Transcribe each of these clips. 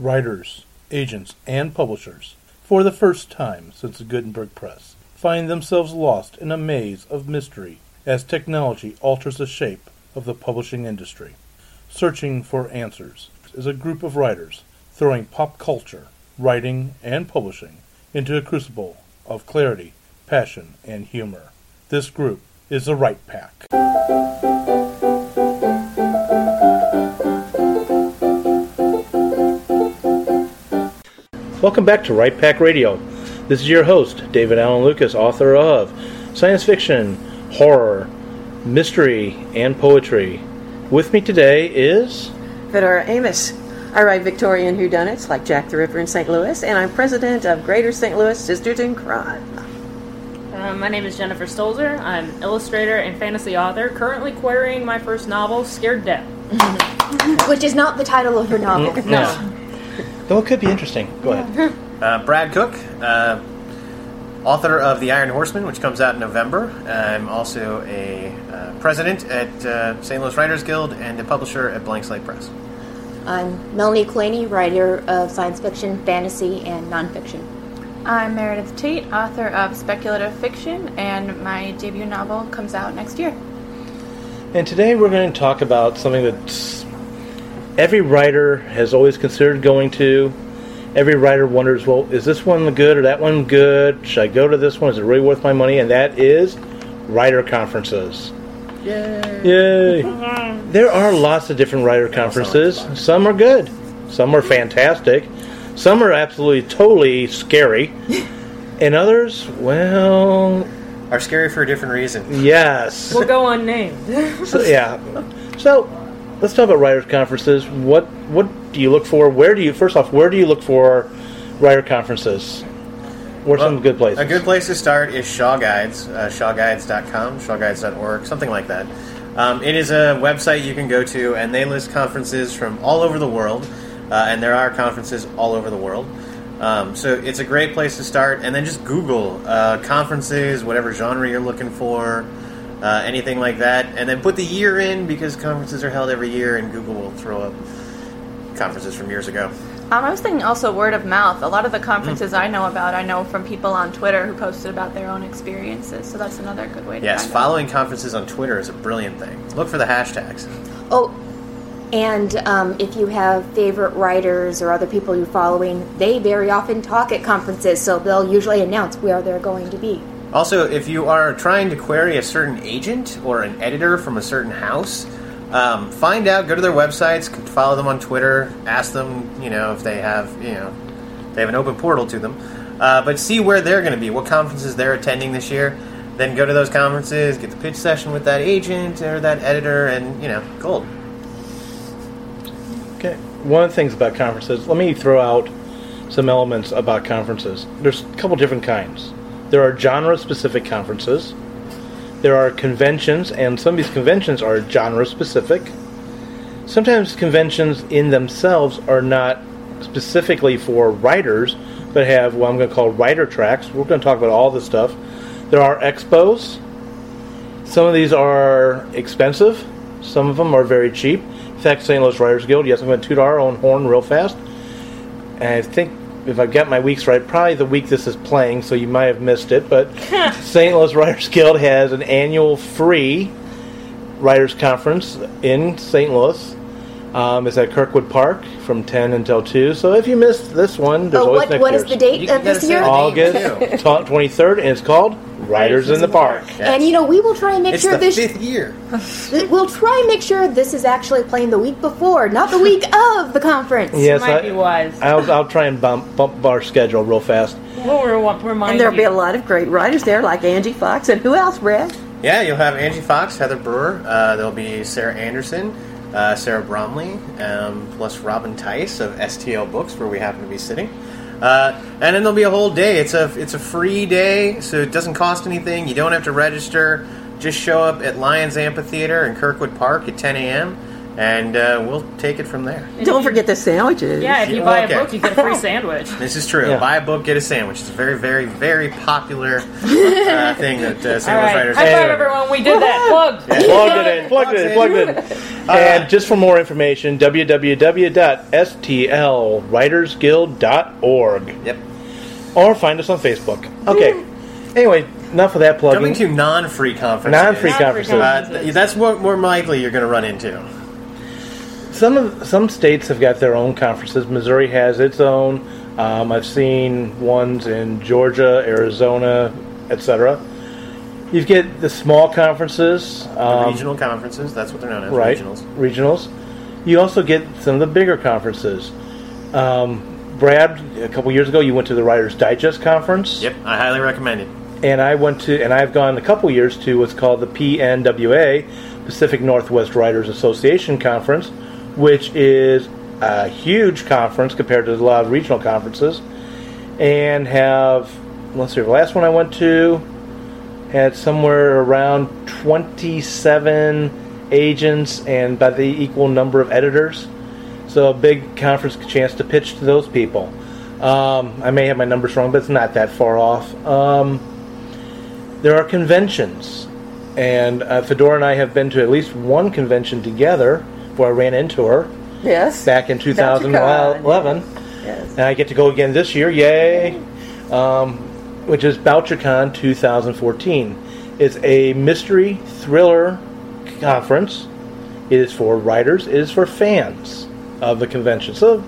Writers, agents, and publishers, for the first time since the Gutenberg Press, find themselves lost in a maze of mystery as technology alters the shape of the publishing industry. Searching for Answers is a group of writers throwing pop culture, writing, and publishing into a crucible of clarity, passion, and humor. This group is the Write Pack. Welcome back to Write Pack Radio. This is your host, David Allen Lucas, author of science fiction, horror, mystery, and poetry. With me today is Fedora Amis. I write Victorian whodunits like Jack the Ripper in St. Louis, and I'm president of Greater St. Louis Sisters in Crime. Uh, my name is Jennifer Stolzer. I'm illustrator and fantasy author, currently querying my first novel, Scared Death. Which is not the title of her novel. no. Though it could be interesting. Go ahead. Uh, Brad Cook, uh, author of The Iron Horseman, which comes out in November. I'm also a uh, president at uh, St. Louis Writers Guild and a publisher at Blank Slate Press. I'm Melanie Claney, writer of science fiction, fantasy, and nonfiction. I'm Meredith Tate, author of speculative fiction, and my debut novel comes out next year. And today we're going to talk about something that every writer has always considered going to. Every writer wonders, well, is this one good or that one good? Should I go to this one? Is it really worth my money? And that is writer conferences. Yay! Yay! there are lots of different writer conferences. Some are good, some are fantastic, some are absolutely totally scary, and others, well, Are scary for a different reason. yes. We'll go unnamed. So, yeah. So let's talk about writers' conferences. What what do you look for? Where do you first off? Where do you look for writer conferences? What are some good places? A good place to start is Shaw Guides, uh, shawguides.com, shawguides.org, something like that. Um, it is a website you can go to, and they list conferences from all over the world, uh, and there are conferences all over the world. Um, so it's a great place to start, and then just Google uh, conferences, whatever genre you're looking for, uh, anything like that, and then put the year in because conferences are held every year, and Google will throw up conferences from years ago. Um, I was thinking also word of mouth. A lot of the conferences I know about, I know from people on Twitter who posted about their own experiences. So that's another good way to Yes, find out. following conferences on Twitter is a brilliant thing. Look for the hashtags. Oh, and um, if you have favorite writers or other people you're following, they very often talk at conferences, so they'll usually announce where they're going to be. Also, if you are trying to query a certain agent or an editor from a certain house, um, find out. Go to their websites, follow them on Twitter, ask them, you know, if they have, you know, they have an open portal to them. Uh, but see where they're going to be, what conferences they're attending this year. Then go to those conferences, get the pitch session with that agent or that editor, and you know, gold. Okay. One of the things about conferences, let me throw out some elements about conferences. There's a couple different kinds. There are genre specific conferences. There are conventions, and some of these conventions are genre specific. Sometimes conventions in themselves are not specifically for writers, but have what I'm going to call writer tracks. We're going to talk about all this stuff. There are expos. Some of these are expensive. Some of them are very cheap. In fact, St. Louis Writers Guild, yes, I'm going to toot our own horn real fast. And I think if I've got my weeks right, probably the week this is playing, so you might have missed it. But St. Louis Writers Guild has an annual free writers conference in St. Louis. Um, it's at Kirkwood Park from 10 until 2. So if you missed this one, there's Oh, always what, next what is the date of this year? August 23rd, and it's called Writers in the Park. And you know, we will try and make It's sure the this. fifth year. We'll try and make sure this is actually playing the week before, not the week of the conference. Yes, Might I, be wise. I'll, I'll try and bump, bump our schedule real fast. We'll remind And there'll be a lot of great writers there, like Angie Fox, and who else, Brad? Yeah, you'll have Angie Fox, Heather Brewer. Uh, there'll be Sarah Anderson, uh, Sarah Bromley, um, plus Robin Tice of STL Books, where we happen to be sitting. Uh, and then there'll be a whole day. It's a it's a free day, so it doesn't cost anything. You don't have to register. Just show up at Lions Amphitheater in Kirkwood Park at 10 a.m. and uh, we'll take it from there. Don't forget the sandwiches. Yeah, if you Yeah, buy okay. a book, you get a free sandwich. This is true. Yeah. Buy a book, get a sandwich. It's a very, very, very popular uh, thing that uh, All sandwich right, writers high do. five, everyone. We did that. Plug. Plugged it in, plugged it in, plugged it in. And just for more information, www.stlwritersguild.org. Yep. Or find us on Facebook. Okay. Anyway, enough of that plugging. Coming to non-free conferences. Non-free Non-free conferences. Uh, th- that's what more likely you're going to run into. Some of some states have got their own conferences. Missouri has its own. Um, I've seen ones in Georgia, Arizona, etc. You get the small conferences, The um, regional conferences. That's what they're known as. right? Regionals. Regionals. You also get some of the bigger conferences. Um, Brad, a couple years ago, you went to the Writers Digest conference. Yep, I highly recommend it. and I went to, and I've gone a couple years to what's called the PNWA, Pacific Northwest Writers Association Conference, which is a huge conference compared to a lot of regional conferences, and have, let's see, the last one I went to had somewhere around 27 agents and by the equal number of editors. So a big conference chance to pitch to those people. Um, I may have my numbers wrong, but it's not that far off. Um, there are conventions, and uh, Fedora and I have been to at least one convention together where I ran into her Yes. back in 2011, Yes. and I get to go again this year. Yay! Um, which is BoucherCon 2014. It's a mystery thriller conference. It is for writers. It is for fans of the convention. So,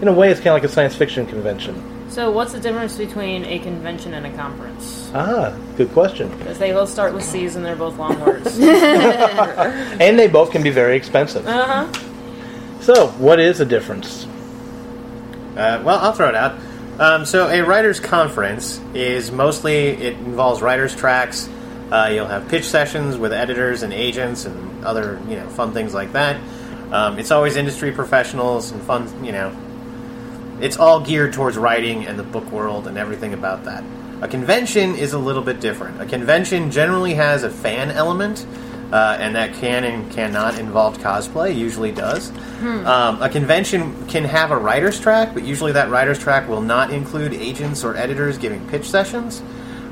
in a way, it's kind of like a science fiction convention. So, what's the difference between a convention and a conference? Ah, good question. Because they both start with C's and they're both long words. And they both can be very expensive. uh huh. So, what is the difference? Uh, well, I'll throw it out. Um, so, a writers' conference is mostly it involves writers' tracks. Uh, you'll have pitch sessions with editors and agents and other you know fun things like that. Um, it's always industry professionals and fun. You know, it's all geared towards writing and the book world and everything about that. A convention is a little bit different. A convention generally has a fan element, uh, and that can and cannot involve cosplay. Usually does. Um, a convention can have a writer's track, but usually that writer's track will not include agents or editors giving pitch sessions.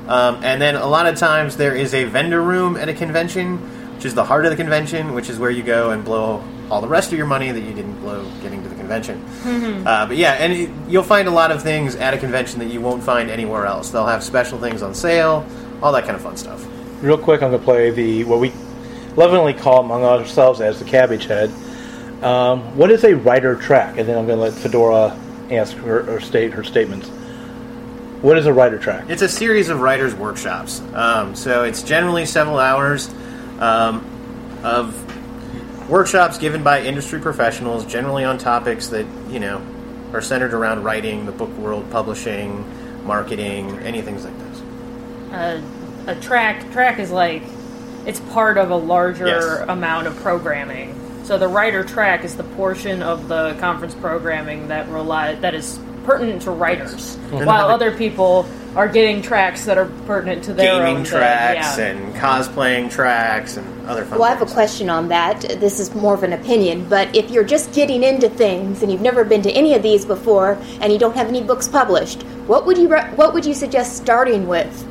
Um, and then a lot of times there is a vendor room at a convention, which is the heart of the convention, which is where you go and blow all the rest of your money that you didn't blow getting to the convention. Uh, but yeah, and it, you'll find a lot of things at a convention that you won't find anywhere else. They'll have special things on sale, all that kind of fun stuff. Real quick, I'm going to play the what we lovingly call among ourselves as the cabbage head. Um, what is a writer track? And then I'm going to let Fedora ask her or state her statements. What is a writer track? It's a series of writers' workshops. Um, so it's generally several hours um, of workshops given by industry professionals, generally on topics that you know are centered around writing, the book world, publishing, marketing, anything like this. Uh, a track track is like it's part of a larger Yes. amount of programming. So the writer track is the portion of the conference programming that rely that is pertinent to writers, while other people are getting tracks that are pertinent to their Gaming own thing. tracks Yeah. and cosplaying tracks and other fun. Well, I have a question on that. This is more of an opinion, but if you're just getting into things and you've never been to any of these before and you don't have any books published, what would you re- what would you suggest starting with?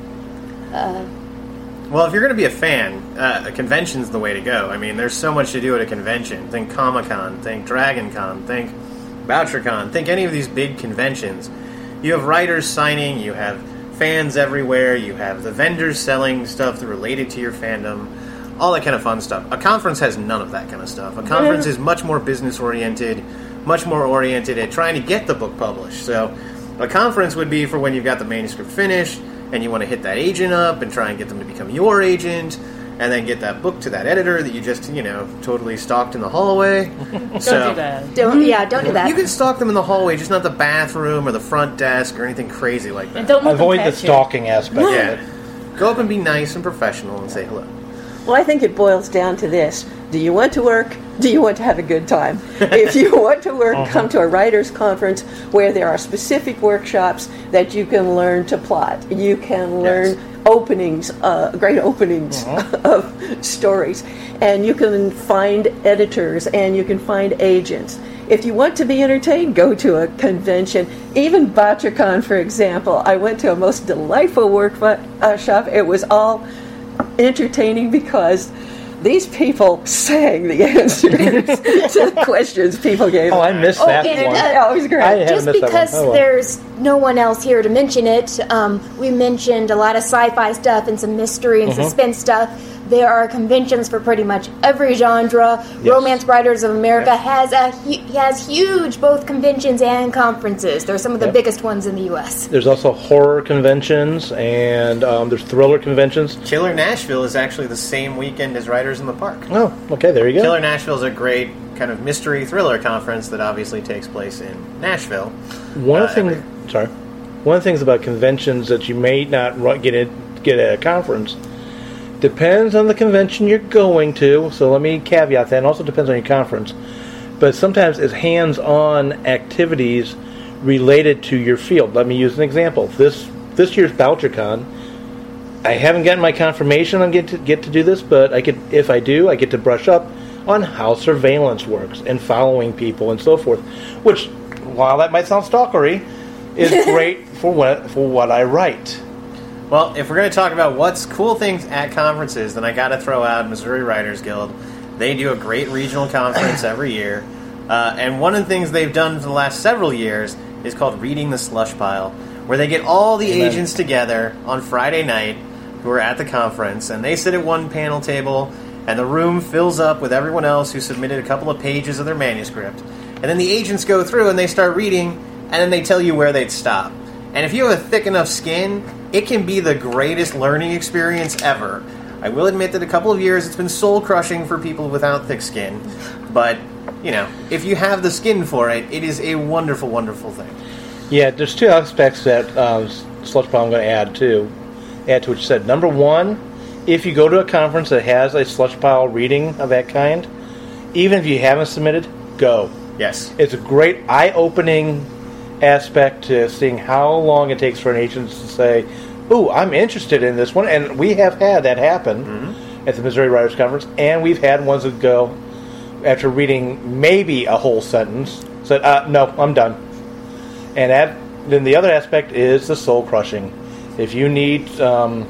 Well, if you're going to be a fan, uh, a convention's the way to go. I mean, there's so much to do at a convention. Think Comic Con, think Dragon Con, think BoucherCon, think any of these big conventions. You have writers signing, you have fans everywhere, you have the vendors selling stuff related to your fandom, all that kind of fun stuff. A conference has none of that kind of stuff. A conference is much more business oriented, much more oriented at trying to get the book published. So, a conference would be for when you've got the manuscript finished and you want to hit that agent up and try and get them to become your agent and then get that book to that editor that you just, you know, totally stalked in the hallway. Don't so, do that. Don't yeah, don't do that. You can stalk them in the hallway, just not the bathroom or the front desk or anything crazy like that. And don't Avoid the catch you. stalking aspect. yeah. Go up and be nice and professional and say hello. Well, I think it boils down to this. Do you want to work? Do you want to have a good time? if you want to work, uh-huh. come to a writers' conference where there are specific workshops that you can learn to plot. You can learn openings, uh, great openings of stories, and you can find editors and you can find agents. If you want to be entertained, go to a convention. Even BoucherCon, for example, I went to a most delightful workshop. It was all entertaining because these people sang the answers to the questions people gave. Oh, I missed Oh, that and, one. uh, Yeah, it was great. I Just missed that one. because Oh, well. there's no one else here to mention it, um, we mentioned a lot of sci-fi stuff and some mystery and Mm-hmm. suspense stuff. There are conventions for pretty much every genre. Romance Writers of America Yes. has a hu- has huge both conventions and conferences. They're some of the Yep. biggest ones in the U.S. There's also horror conventions and um, there's thriller conventions. Killer Nashville is actually the same weekend as Writers in the Park. Oh, okay, there you go. Killer Nashville is a great kind of mystery thriller conference that obviously takes place in Nashville. One of Uh, the things, sorry, one of the things about conventions that you may not get it get at a conference depends on the convention you're going to. So let me caveat that. And also depends on your conference, but sometimes it's hands-on activities related to your field. Let me use an example. This this year's BoucherCon, I haven't gotten my confirmation on get to get to do this, but I could if I do, I get to brush up on how surveillance works and following people and so forth. Which, while that might sound stalkery, is great for what for what I write. Well, if we're going to talk about what's cool things at conferences, then I got to throw out Missouri Writers Guild. They do a great regional conference every year, uh, and one of the things they've done for the last several years is called Reading the Slush Pile, where they get all the Amen. agents together on Friday night who are at the conference, and they sit at one panel table, and the room fills up with everyone else who submitted a couple of pages of their manuscript, and then the agents go through and they start reading, and then they tell you where they'd stop. And if you have a thick enough skin, it can be the greatest learning experience ever. I will admit that a couple of years it's been soul crushing for people without thick skin, but you know, if you have the skin for it, it is a wonderful, wonderful thing. Yeah, there's two aspects that um, Slush Pile I'm going to add to. Add to what you said. Number one, if you go to a conference that has a Slush Pile reading of that kind, even if you haven't submitted, go. Yes. It's a great eye-opening aspect to seeing how long it takes for an agent to say, "Ooh, I'm interested in this one," and we have had that happen at the Missouri Writers Conference, and we've had ones that go after reading maybe a whole sentence said, uh, "No, I'm done." And that, then the other aspect is the soul crushing. If you need, um,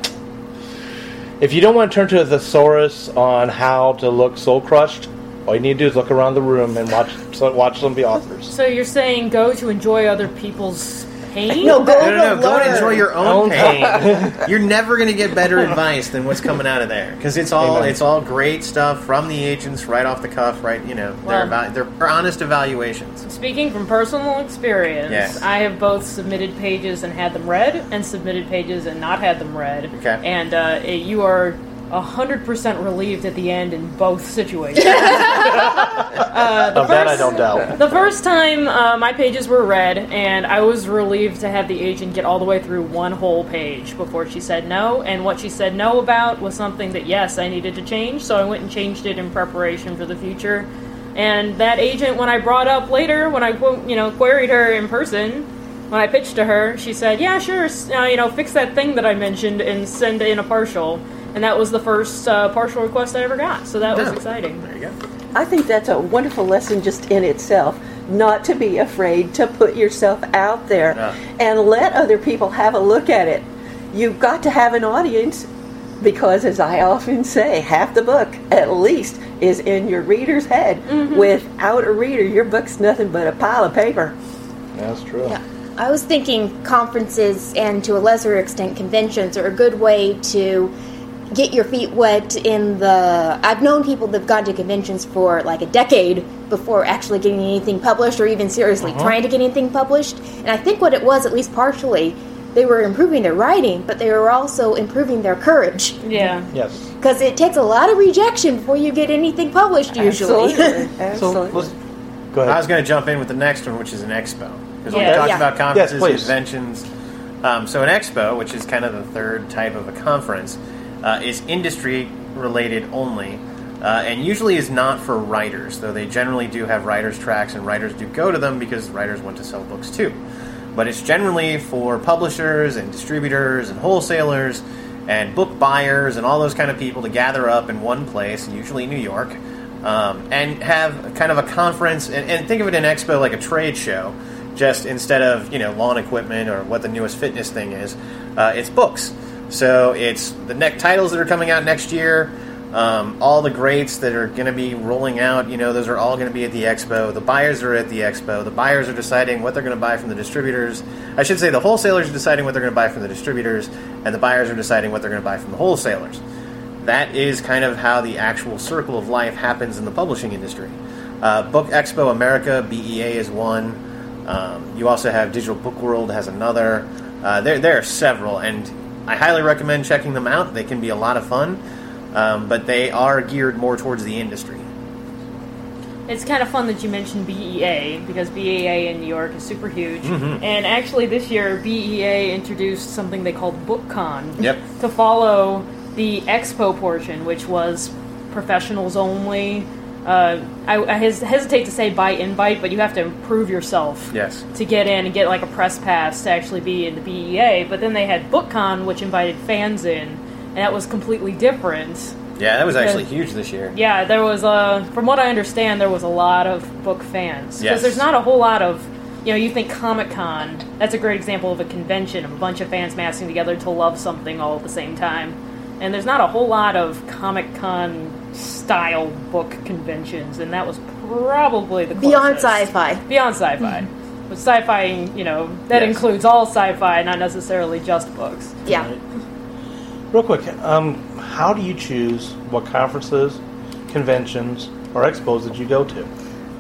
if you don't want to turn to a thesaurus on how to look soul crushed, all you need to do is look around the room and watch watch some of the authors. So you're saying go to enjoy other people's pain? No, go No, no, no. Go and enjoy your own, Own pain. You're never going to get better advice than what's coming out of there because it's all Amen. it's all great stuff from the agents, right off the cuff, right? You know, they're Well- eva- they're honest evaluations. Speaking from personal experience, Yes. I have both submitted pages and had them read, and submitted pages and not had them read. Okay. And uh, it- you are hundred percent relieved at the end in both situations. Uh, Of that, I don't doubt. The first time uh, my pages were read, and I was relieved to have the agent get all the way through one whole page before she said no. And what she said no about was something that, yes, I needed to change, so I went and changed it in preparation for the future. And that agent, when I brought up later, when I you know queried her in person, when I pitched to her, she said, "Yeah, sure, uh, you know, fix that thing that I mentioned and send in a partial." And that was the first uh, partial request I ever got, so that was Yeah. exciting. There you go. I think that's a wonderful lesson just in itself. Not to be afraid to put yourself out there Yeah. and let other people have a look at it. You've got to have an audience because, as I often say, half the book at least is in your reader's head. Without a reader, your book's nothing but a pile of paper. That's true. Yeah. I was thinking conferences and to a lesser extent conventions are a good way to get your feet wet in the I've known people that've gone to conventions for like a decade before actually getting anything published or even seriously trying to get anything published. And I think what it was at least partially they were improving their writing, but they were also improving their courage Yeah. Yes. because it takes a lot of rejection before you get anything published usually. Absolutely. So Absolutely. let's go I was going to jump in with the next one, which is an expo. Because Yeah. we talked Yeah. about conferences, Yes, conventions, um, so an expo, which is kind of the third type of a conference, uh, is industry related only, uh, and usually is not for writers. Though they generally do have writers tracks, and writers do go to them because writers want to sell books too. But it's generally for publishers and distributors and wholesalers and book buyers and all those kind of people to gather up in one place, usually New York, um, and have kind of a conference. And, and think of it an expo like a trade show, just instead of you know lawn equipment or what the newest fitness thing is, uh, it's books. So it's the neck titles that are coming out next year. Um, all the greats that are going to be rolling out, you know, those are all going to be at the expo. The buyers are at the expo. The buyers are deciding what they're going to buy from the distributors. I should say the wholesalers are deciding what they're going to buy from the distributors, and the buyers are deciding what they're going to buy from the wholesalers. That is kind of how the actual circle of life happens in the publishing industry. Uh, Book Expo America, BEA is one. Um, you also have Digital Book World has another. Uh, there, there are several, and I highly recommend checking them out. They can be a lot of fun um, but they are geared more towards the industry. It's kind of fun that you mentioned BEA because BEA in New York is super huge. And actually, this year, BEA introduced something they called BookCon Yep. to follow the expo portion, which was professionals only. Uh, I, I hes- hesitate to say by invite, but you have to prove yourself Yes. to get in and get like a press pass to actually be in the BEA. But then they had BookCon, which invited fans in, and that was completely different. Yeah, that was actually huge this year. Yeah, there was a. From what I understand, there was a lot of book fans because Yes. there's not a whole lot of. You know, you think Comic Con. That's a great example of a convention of a bunch of fans massing together to love something all at the same time. And there's not a whole lot of Comic Con style book conventions, and that was probably the closest. Beyond sci-fi. Beyond sci-fi. But sci-fi, you know, that Yes. includes all sci-fi, not necessarily just books. Yeah. Real quick, um, how do you choose what conferences, conventions, or expos that you go to?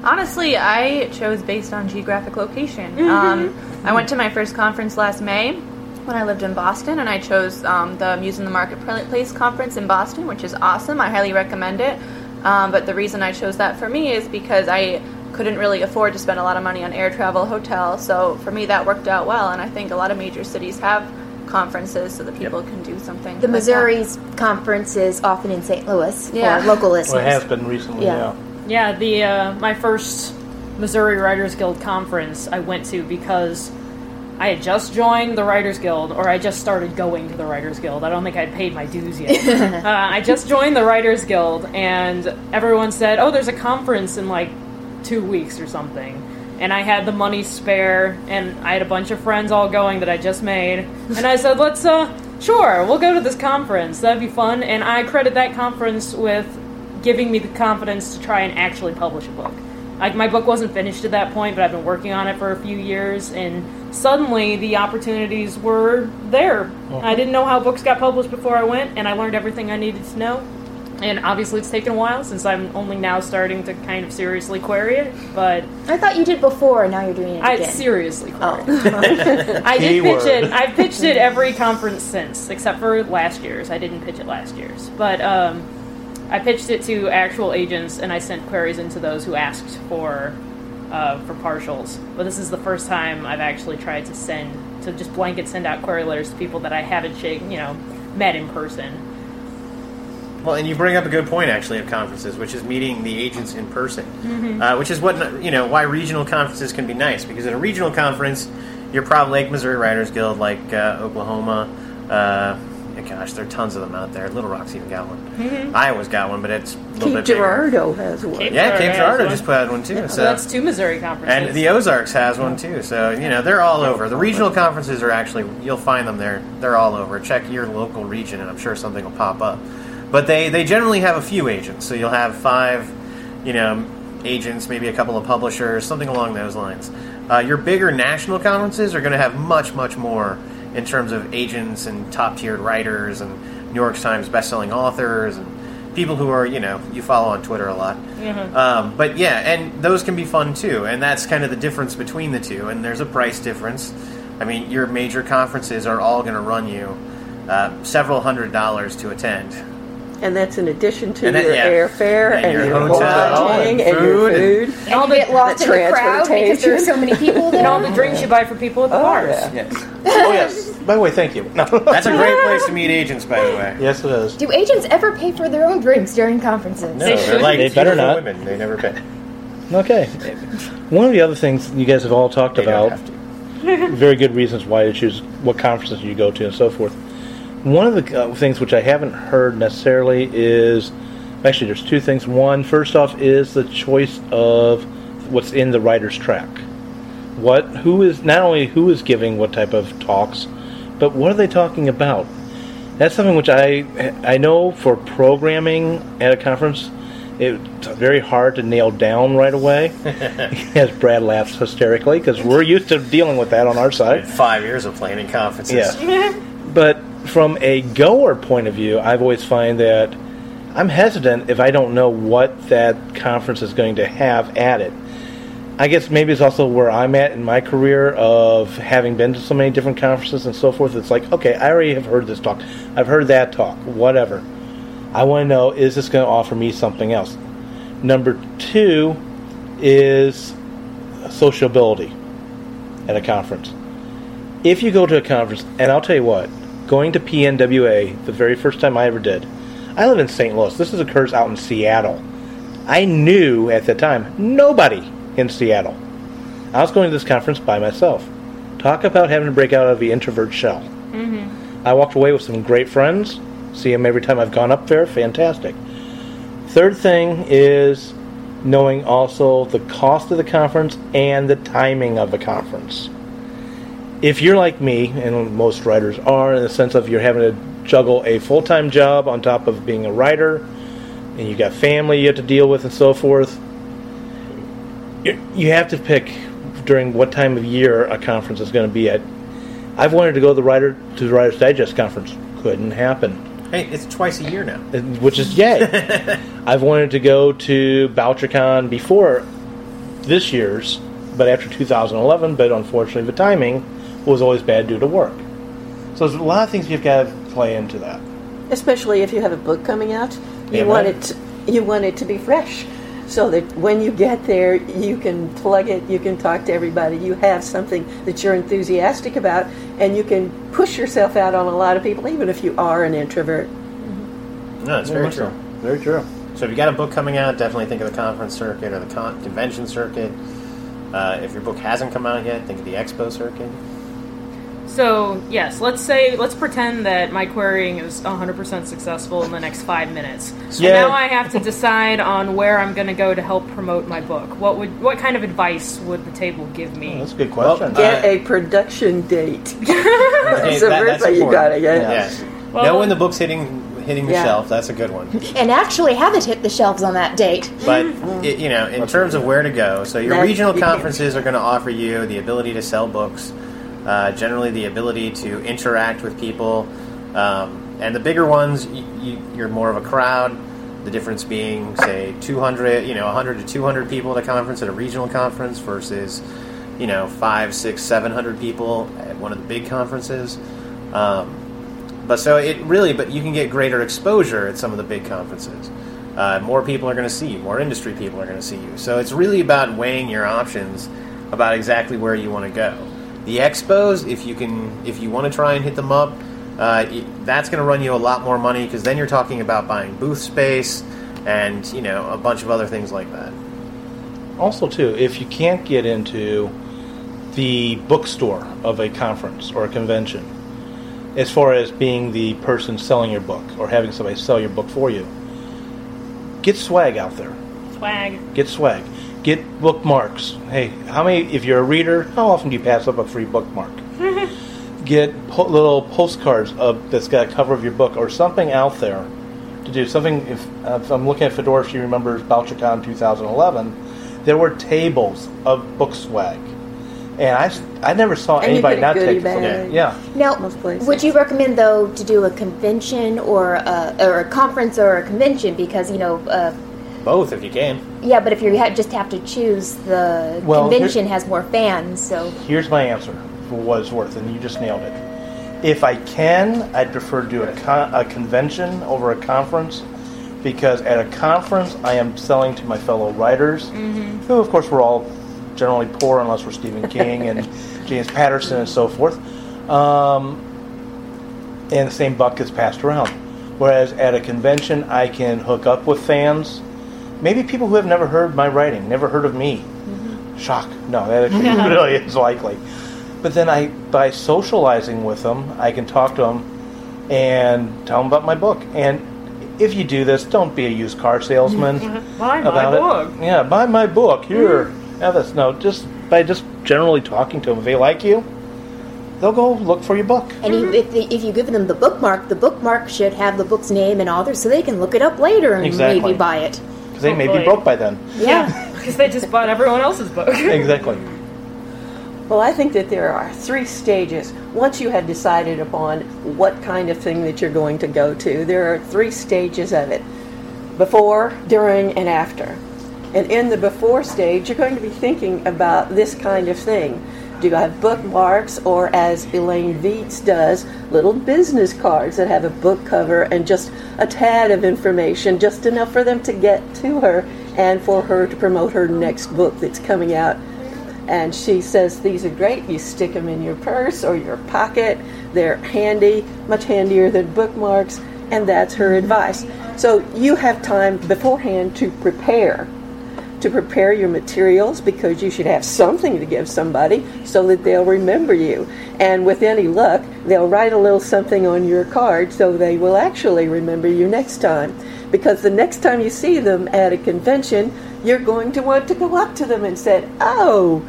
Honestly, I chose based on geographic location. Um, I went to my first conference last May when I lived in Boston, and I chose um, the Muse in the Marketplace conference in Boston, which is awesome. I highly recommend it. Um, but the reason I chose that for me is because I couldn't really afford to spend a lot of money on air travel, hotel. So for me, that worked out well, and I think a lot of major cities have conferences so that people can do something. The like that. Missouri's conference is often in St. Louis Yeah. for local Well, it has been recently, Yeah. yeah. Yeah, the uh, my first Missouri Writers Guild conference I went to because I had just joined the Writers Guild, or I just started going to the Writers Guild. I don't think I'd paid my dues yet. uh, I just joined the Writers Guild, and everyone said, "Oh, there's a conference in like two weeks or something." And I had the money spare, and I had a bunch of friends all going that I just made, and I said, "Let's, uh, sure, we'll go to this conference. That'd be fun." And I credit that conference with giving me the confidence to try and actually publish a book. Like my book wasn't finished at that point, but I've been working on it for a few years, and suddenly the opportunities were there. I didn't know how books got published before I went, and I learned everything I needed to know. And obviously, it's taken a while since I'm only now starting to kind of seriously query it, but I thought you did before, and now you're doing it I again. seriously query Oh. it. I did pitch it. I've pitched it every conference since, except for last year's. I didn't pitch it last year's, but um, I pitched it to actual agents, and I sent queries into those who asked for uh, for partials. But this is the first time I've actually tried to send to just blanket send out query letters to people that I haven't, you know, met in person. Well, and you bring up a good point actually of conferences, which is meeting the agents in person, uh, which is what you know why regional conferences can be nice because at a regional conference, you're probably like Missouri Writers Guild, like uh, Oklahoma. Gosh, there are tons of them out there. Little Rock's even got one. Iowa's got one, but it's a little Cape bit bigger. Has one. Cape Yeah, Girardeau Cape Girardeau one. just put out one too. So So that's two Missouri conferences. and the Ozarks has one too. So you know they're all over. The regional conferences are actually you'll find them there. They're all over. Check your local region, and I'm sure something will pop up. But they they generally have a few agents. So you'll have five, you know, agents, maybe a couple of publishers, something along those lines. Uh, your bigger national conferences are going to have much much more in terms of agents and top tiered writers and New York Times bestselling authors and people who are you know you follow on Twitter a lot. Um, but yeah, and those can be fun too, and that's kind of the difference between the two. And there's a price difference. I mean, your major conferences are all going to run you uh, several hundred dollars to attend. And that's in addition to And that- your yeah. airfare And and, your your, hotel lodging and and, your food food. and all the you get lost the in the crowd because there are so many people there. and all the drinks you buy for people at the Oh, bars. yeah. Yes, Oh, yes. By the way, thank you. No. that's a great place to meet agents, by the way. yes, it is. Do agents ever pay for their own drinks during conferences? No, They they're should. like They better beautiful not. women. They never pay. Okay. One of the other things you guys have all talked They about, very good reasons why to choose what conferences you go to and so forth. One of the uh, things which I haven't heard necessarily is actually there's two things. One, first off, is the choice of what's in the writer's track. What who is not only who is giving what type of talks, but what are they talking about? That's something which I I know for programming at a conference, it's very hard to nail down right away. As Brad laughs hysterically because we're used to dealing with that on our side. Five years of planning conferences. Yeah. but from a goer point of view, I've always find that I'm hesitant if I don't know what that conference is going to have at it. I guess maybe it's also where I'm at in my career of having been to so many different conferences and so forth. It's like, okay, I already have heard this talk. I've heard that talk, whatever. I want to know is this going to offer me something else? Number two is sociability at a conference. If you go to a conference, and I'll tell you what, going to PNWA the very first time I ever did, I live in St. Louis. This is occurs out in Seattle. I knew at the time nobody in Seattle. I was going to this conference by myself. Talk about having to break out of the introvert shell. Mm-hmm. I walked away with some great friends. See them every time I've gone up there. Fantastic. Third thing is knowing also the cost of the conference and the timing of the conference. If you're like me, and most writers are, in the sense of you're having to juggle a full time job on top of being a writer, and you've got family you have to deal with and so forth, you you have to pick during what time of year a conference is going to be at. I've wanted to go to the writer to the Writers Digest conference. Couldn't happen. Hey, it's twice a year now. Which is yay. I've wanted to go to BoucherCon before this year's, but after 2011. But unfortunately, the timing was always bad due to work. So there's a lot of things you've got to play into that. especially if you have a book coming out. You Yeah, want right. it you want it to be fresh, so that when you get there, you can plug it. You can talk to everybody. You have something that you're enthusiastic about, and you can push yourself out on a lot of people, even if you are an introvert. No, it's very true. Very true. So if you got a book coming out, definitely think of the conference circuit or the con- convention circuit. Uh, if your book hasn't come out yet, think of the expo circuit. So yes, let's say let's pretend that my querying is 100% successful in the next five minutes. Yeah. Now I have to decide on where I'm going to go to help promote my book. What would what kind of advice would the table give me? That's a good Well, question. uh, Get a production date. Okay, That's the that- first you important. gotta get. Yes. Well- know when the book's hitting hitting the Yeah. shelf. That's a good one. And actually have it hit the shelves on that date. But it, you know, in terms of where to go, so your That- regional conferences are going to offer you the ability to sell books, uh, generally the ability to interact with people, um, and the bigger ones, you, you, you're more of a crowd. The difference being, say, 200, you know, 100 to 200 people at a conference at a regional conference versus, you know, five, six, 700 people at one of the big conferences. Um, but so it really, but you can get greater exposure at some of the big conferences. Uh, more people are going to see you. More industry people are going to see you. So it's really about weighing your options about exactly where you want to go. The expos, if you can, if you want to try and hit them up, uh, y- that's going to run you a lot more money because then you're talking about buying booth space and you know a bunch of other things like that. Also, too, if you can't get into the bookstore of a conference or a convention, as far as being the person selling your book or having somebody sell your book for you, get swag out there. Swag. Get swag. Get bookmarks. Hey, how many? If you're a reader, how often do you pass up a free bookmark? Get po- little postcards of that's got a cover of your book or something out there to do something. If, uh, if I'm looking at Fedora, she remembers BoucherCon 2011. There were tables of book swag, and I I never saw And you anybody get a not goodie take it. from. Yeah. Now, Most places. would you recommend though to do a convention or a, or a conference or a convention because you know, uh, Both, if you can. yeah, but if you ha- just have to choose, the Well, convention has more fans, so Here's my answer for what it's worth, and you just nailed it. If I can, I'd prefer to do a, con- a convention over a conference because at a conference I am selling to my fellow writers, who, of course, we're all generally poor unless we're Stephen King and James Patterson and so forth. Um, and the same buck gets passed around. Whereas at a convention, I can hook up with fans, maybe people who have never heard my writing, never heard of me. Mm-hmm. Shock. No, that actually really is likely. But then I, by socializing with them, I can talk to them and tell them about my book. And if you do this, don't be a used car salesman Buy my about book. it. Yeah, buy my book. Mm-hmm. Here, have this. No, just by just generally talking to them. If they like you, they'll go look for your book. And you, mm-hmm. if, they, if you give them the bookmark, the bookmark should have the book's name and author so they can look it up later and Exactly. maybe buy it. Because they may be broke by then. Yeah. Because they just bought everyone else's book. exactly. Well, I think that there are three stages. Once you have decided upon what kind of thing that you're going to go to, there are three stages of it before, during, and after. And in the before stage, you're going to be thinking about this kind of thing. Do have bookmarks, or as Elaine Viets does, little business cards that have a book cover and just a tad of information, just enough for them to get to her and for her to promote her next book that's coming out and she says these are great. You stick them in your purse or your pocket. They're handy, much handier than bookmarks, and that's her advice. So you have time beforehand to prepare, to prepare your materials because you should have something to give somebody so that they'll remember you. And with any luck, they'll write a little something on your card so they will actually remember you next time. Because the next time you see them at a convention, you're going to want to go up to them and say, "Oh,"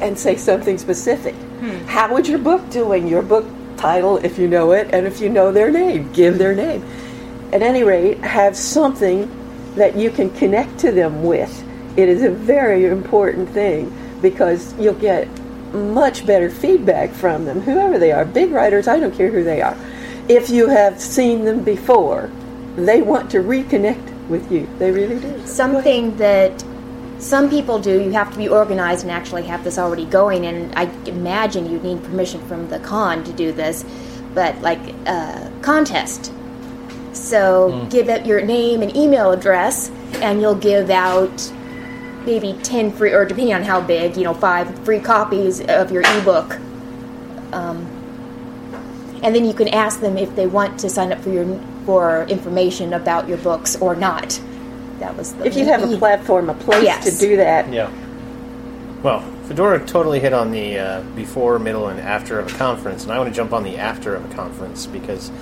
and say something specific. Hmm. how How is your book doing? Your book title, if you know it, and if you know their name, give their name. At any rate, have something that you can connect to them with. It is a very important thing because you'll get much better feedback from them, whoever they are. Big writers, I don't care who they are. If you have seen them before, they want to reconnect with you. They really do. Something that some people do, you have to be organized and actually have this already going. And I imagine you need permission from the con to do this, but like a contest. So hmm. give it your name and email address, and you'll give out maybe 10 free, or depending on how big, you know, five free copies of your ebook. Um, and then you can ask them if they want to sign up for your for information about your books or not. That was the If you have a platform, a place Yes. to do that, Yeah. Well, Fedora totally hit on the uh, before, middle, and after of a conference, and I want to jump on the after of a conference because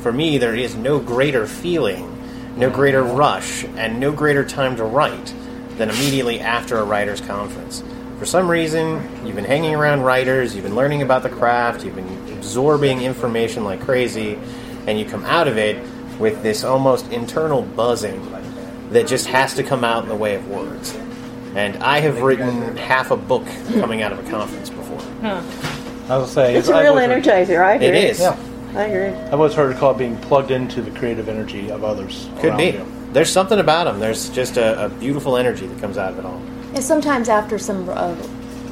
for me, there is no greater feeling, no greater rush, and no greater time to write than immediately after a writer's conference. For some reason, you've been hanging around writers, you've been learning about the craft, you've been absorbing information like crazy, and you come out of it with this almost internal buzzing that just has to come out in the way of words. And I have written half a book coming out of a conference before. I was say it's a I've real always heard- energizer. I agree. It is. Yeah. I agree. I've always heard it called being plugged into the creative energy of others. Could be. you. There's something about them. There's just a, a beautiful energy that comes out of it all. And sometimes after some uh,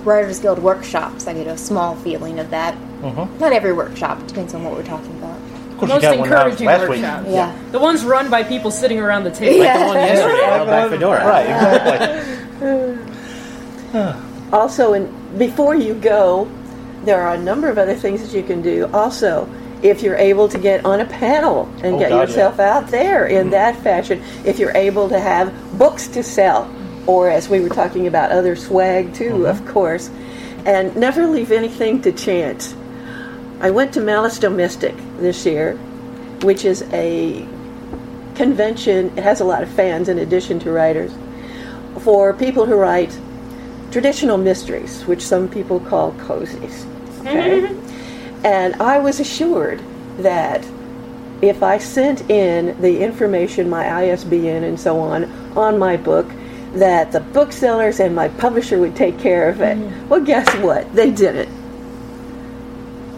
Writers Guild workshops, I get a small feeling of that. Mhm. Not every workshop, depends on what we're talking about. Of course, Most you got one out encouraging week. workshops. Yeah. The ones run by people sitting around the table. Yeah. The one yesterday held by Fedora. Right, exactly. Also, and before you go, there are a number of other things that you can do. Also, if you're able to get on a panel and Oh, get God, yourself out there in mm-hmm. that fashion, if you're able to have books to sell, or as we were talking about, other swag too, mm-hmm. of course, and never leave anything to chance. I went to Malice Domestic this year, which is a convention. It has a lot of fans in addition to writers for people who write traditional mysteries, which some people call cozies. Okay? Mm-hmm. And I was assured that if I sent in the information, my ISBN and so on, on my book, that the booksellers and my publisher would take care of it. Mm-hmm. Well, guess what? They didn't.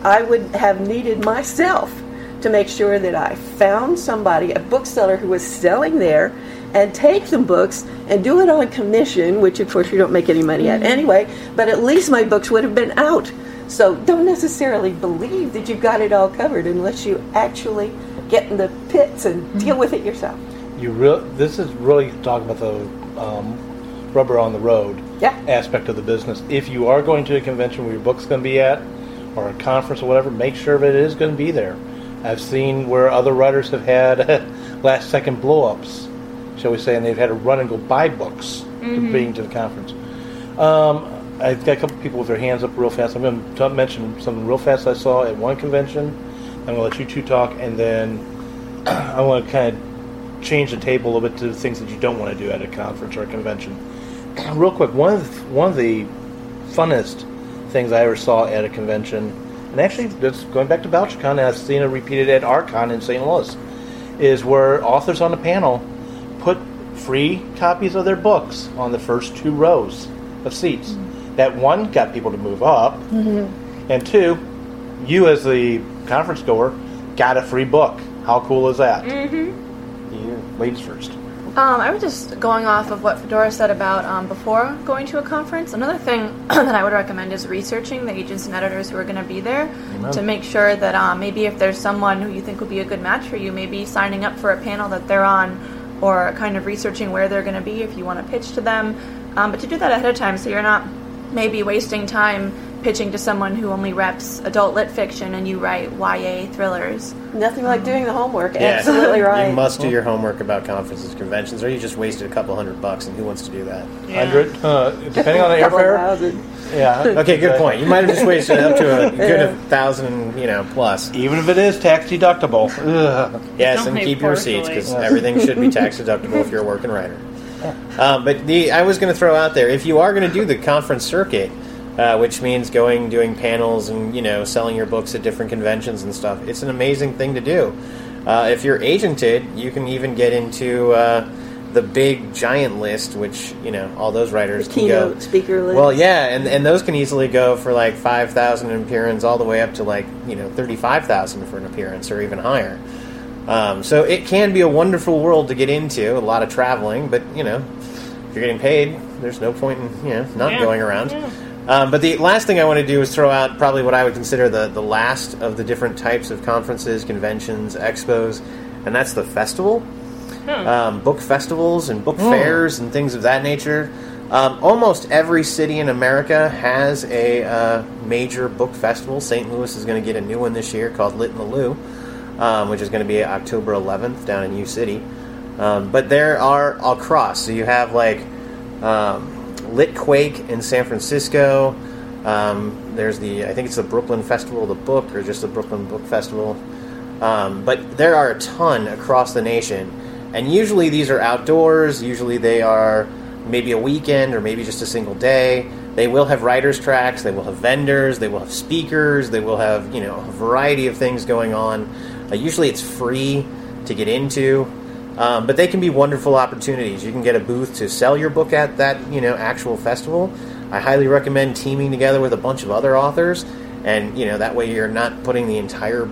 I would have needed myself to make sure that I found somebody, a bookseller who was selling there, and take the books and do it on commission, which of course you don't make any money at mm-hmm. anyway, but at least my books would have been out. So don't necessarily believe that you've got it all covered unless you actually get in the pits and deal with it yourself. You real this is really talking about the um, rubber on the road Yeah. aspect of the business. If you are going to a convention where your book's going to be at, or a conference or whatever, make sure that it is going to be there. I've seen where other writers have had last second blow ups, shall we say, and they've had to run and go buy books to bring to the conference. Um, I've got a couple people with their hands up real fast. I'm going to mention something real fast I saw at one convention. I'm going to let you two talk, and then I want to kind of change the table a little bit to things that you don't want to do at a conference or a convention. Real quick, one of the, one of the funnest things I ever saw at a convention, and actually, that's going back to BoucherCon, I've seen it repeated at Archon in St. Louis, is where authors on the panel put free copies of their books on the first two rows of seats. Mm. That one got people to move up, and two, you as the conference goer got a free book. How cool is that? Mm-hmm. You, ladies first. Um, I was just going off of what Fedora said about um, before going to a conference. Another thing that I would recommend is researching the agents and editors who are going to be there to make sure that um, maybe if there's someone who you think would be a good match for you, maybe signing up for a panel that they're on or kind of researching where they're going to be if you want to pitch to them. Um, but to do that ahead of time so you're not maybe wasting time pitching to someone who only reps adult lit fiction and you write YA thrillers. Nothing like doing the homework. Yeah. Absolutely right. You must do your homework about conferences, conventions, or you just wasted a couple hundred bucks, and who wants to do that? Yeah. Hundred, uh, depending on the airfare. Yeah. Okay, good point. You might have just wasted up to a good a thousand, you know, plus. Even if it is tax deductible. Yes, Don't and pay keep your partially. receipts because everything should be tax deductible if you're a working writer. Um, but the I was going to throw out there if you are going to do the conference circuit, uh, which means going, doing panels, and you know, selling your books at different conventions and stuff. It's an amazing thing to do. Uh, if you're agented, you can even get into uh, the big giant list, which you know all those writers can go. Keynote speaker list. Well, yeah, and, and those can easily go for like five thousand appearance, all the way up to like you know thirty five thousand for an appearance, or even higher. Um, so it can be a wonderful world to get into. A lot of traveling, but you know, if you're getting paid, there's no point in you know not Yeah, going around. yeah. Um, but the last thing I want to do is throw out probably what I would consider the, the last of the different types of conferences, conventions, expos, and that's the festival. Um, book festivals and book fairs and things of that nature. Um, almost every city in America has a uh, major book festival. St. Louis is going to get a new one this year called Lit in the Lou, um, which is going to be October 11th down in U City. Um, but there are across. So you have like um, Lit Quake in San Francisco. Um, there's the I think it's the Brooklyn Festival of the Book or just the Brooklyn Book Festival. Um, but there are a ton across the nation, and usually these are outdoors. Usually they are maybe a weekend or maybe just a single day. They will have writers' tracks. They will have vendors. They will have speakers. They will have you know a variety of things going on. Uh, usually it's free to get into. Um, but they can be wonderful opportunities. You can get a booth to sell your book at that, you know, actual festival. I highly recommend teaming together with a bunch of other authors, and you know that way you're not putting the entire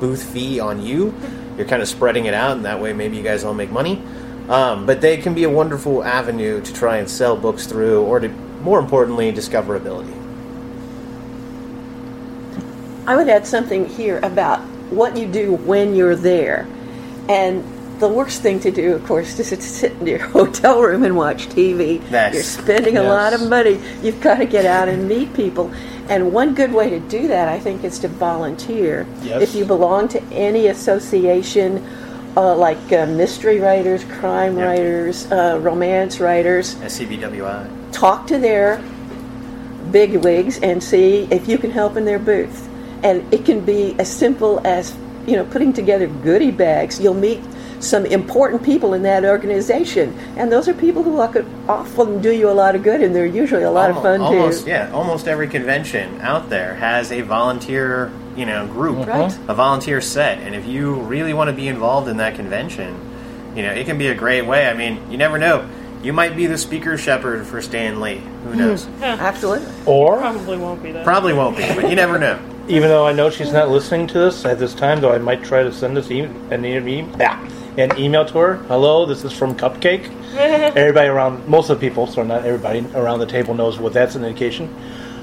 booth fee on you. You're kind of spreading it out, and that way maybe you guys all make money. Um, but they can be a wonderful avenue to try and sell books through, or to more importantly, discoverability. I would add something here about what you do when you're there. And the worst thing to do, of course, is to sit in your hotel room and watch TV. That's- you're spending a lot of money. You've got to get out and meet people. And one good way to do that, I think, is to volunteer. Yes. If you belong to any association, uh, like uh, mystery writers, crime Yep. writers, uh, romance writers, SCBWI. talk to their bigwigs and see if you can help in their booth. And it can be as simple as you know putting together goodie bags. You'll meet some important people in that organization, and those are people who could often do you a lot of good, and they're usually a lot of fun almost, too. Yeah, almost every convention out there has a volunteer, you know, group, uh-huh. Right. a volunteer set, and if you really want to be involved in that convention, you know, it can be a great way. I mean, you never know. You might be the speaker shepherd for Stan Lee. Who hmm. knows? Absolutely. Or, Probably won't be that. Probably won't be, but you never know. Even though I know she's not listening to this at this time, though I might try to send this e- an, e- yeah, an email to her. Hello, this is from Cupcake. everybody around, most of the people, so not everybody around the table knows what that's an indication.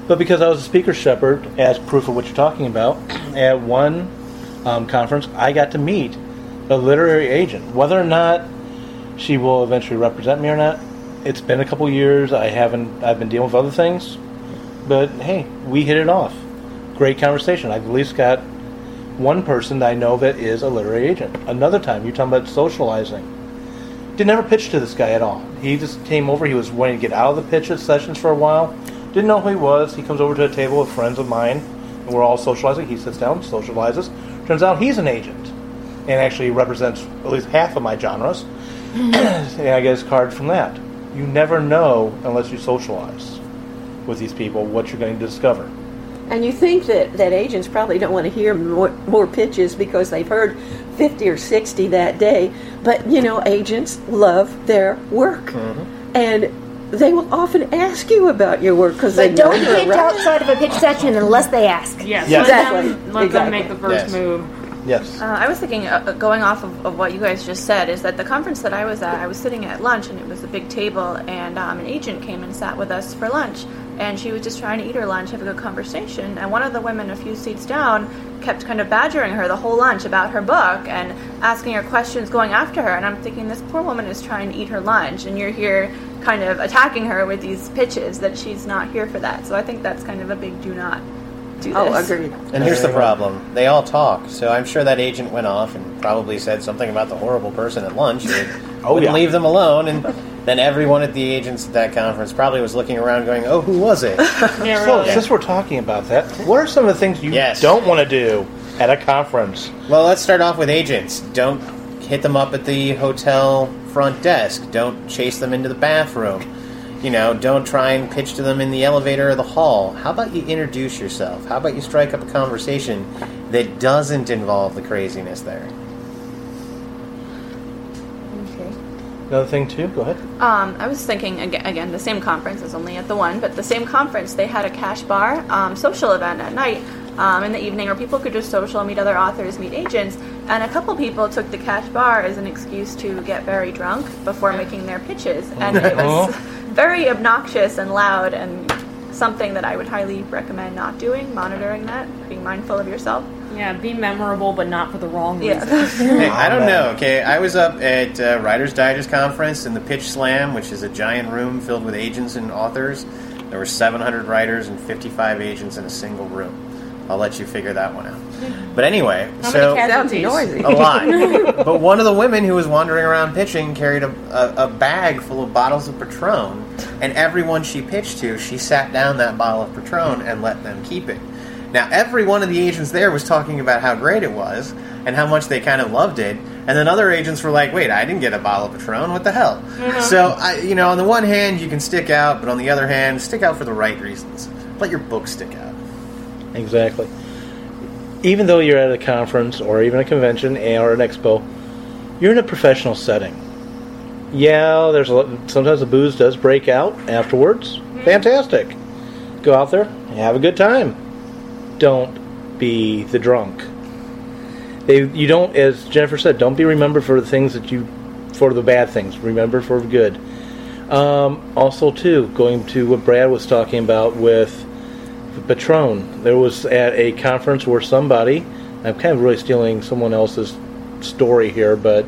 But because I was a speaker shepherd, as proof of what you're talking about, at one um, conference, I got to meet a literary agent. Whether or not she will eventually represent me or not, it's been a couple years. I haven't. I've been dealing with other things, but hey, we hit it off. Great conversation. I've at least got one person that I know that is a literary agent. Another time, you're talking about socializing. Did never pitch to this guy at all. He just came over. He was wanting to get out of the pitch sessions for a while. Didn't know who he was. He comes over to a table with friends of mine, and we're all socializing. He sits down, socializes, Turns out he's an agent, and actually represents at least half of my genres. and I get his card from that. You never know unless you socialize with these people what you're going to discover. And you think that, that agents probably don't want to hear more, more pitches because they've heard 50 or 60 that day. But, you know, agents love their work. Mm-hmm. And they will often ask you about your work because they But don't you're pitch right. outside of a pitch session unless they ask. Yes, Yes. let Exactly. them let Exactly. them make the first Yes. move. Yes. Uh, I was thinking, uh, uh, going off of, of what you guys just said, is that the conference that I was at, I was sitting at lunch and it was a big table, and um, an agent came and sat with us for lunch. And she was just trying to eat her lunch, have a good conversation. And one of the women a few seats down kept kind of badgering her the whole lunch about her book and asking her questions, going after her. And I'm thinking, this poor woman is trying to eat her lunch, and you're here kind of attacking her with these pitches that she's not here for that. So I think that's kind of a big do not do oh, this. Oh, agreed. And here's the problem: they all talk. So I'm sure that agent went off and probably said something about the horrible person at lunch. Or Oh, wouldn't yeah. leave them alone, and then everyone at the agents at that conference probably was looking around, going, "Oh, who was it?" Yeah, So, really. since we're talking about that, what are some of the things you Yes. don't want to do at a conference? well, let's start off with agents. Don't hit them up at the hotel front desk. Don't chase them into the bathroom. You know, don't try and pitch to them in the elevator or the hall. How about you introduce yourself? How about you strike up a conversation that doesn't involve the craziness there? Another thing, too? Go ahead. Um, I was thinking again, again, the same conference is only at the one, but the same conference they had a cash bar um, social event at night um, in the evening where people could just social, meet other authors, meet agents, and a couple people took the cash bar as an excuse to get very drunk before making their pitches, and it was very obnoxious and loud and something that I would highly recommend not doing, monitoring that, being mindful of yourself. Yeah, be memorable, but not for the wrong Yeah. reasons. Hey, I don't know. Okay, I was up at uh, Writers Digest conference in the Pitch Slam, which is a giant room filled with agents and authors. There were 700 writers and 55 agents in a single room. I'll let you figure that one out. But anyway, How so many Sounds noisy. a lot. but one of the women who was wandering around pitching carried a, a, a bag full of bottles of Patron, and everyone she pitched to, she sat down that bottle of Patron and let them keep it. Now, every one of the agents there was talking about how great it was and how much they kind of loved it, and then other agents were like, "Wait, I didn't get a bottle of Patron. What the hell?" Mm-hmm. So, I, you know, on the one hand, you can stick out, but on the other hand, stick out for the right reasons. Let your book stick out. Exactly. Even though you're at a conference or even a convention eh, or an expo, you're in a professional setting. Yeah, there's a lot, sometimes the booze does break out afterwards. Mm-hmm. Fantastic. Go out there, and have a good time. Don't be the drunk. They, you don't, as Jennifer said, don't be remembered for the things that you, for the bad things. Remember for the good. Um, also, too, going to what Brad was talking about with the Patron. There was at a conference where somebody, I'm kind of really stealing someone else's story here, but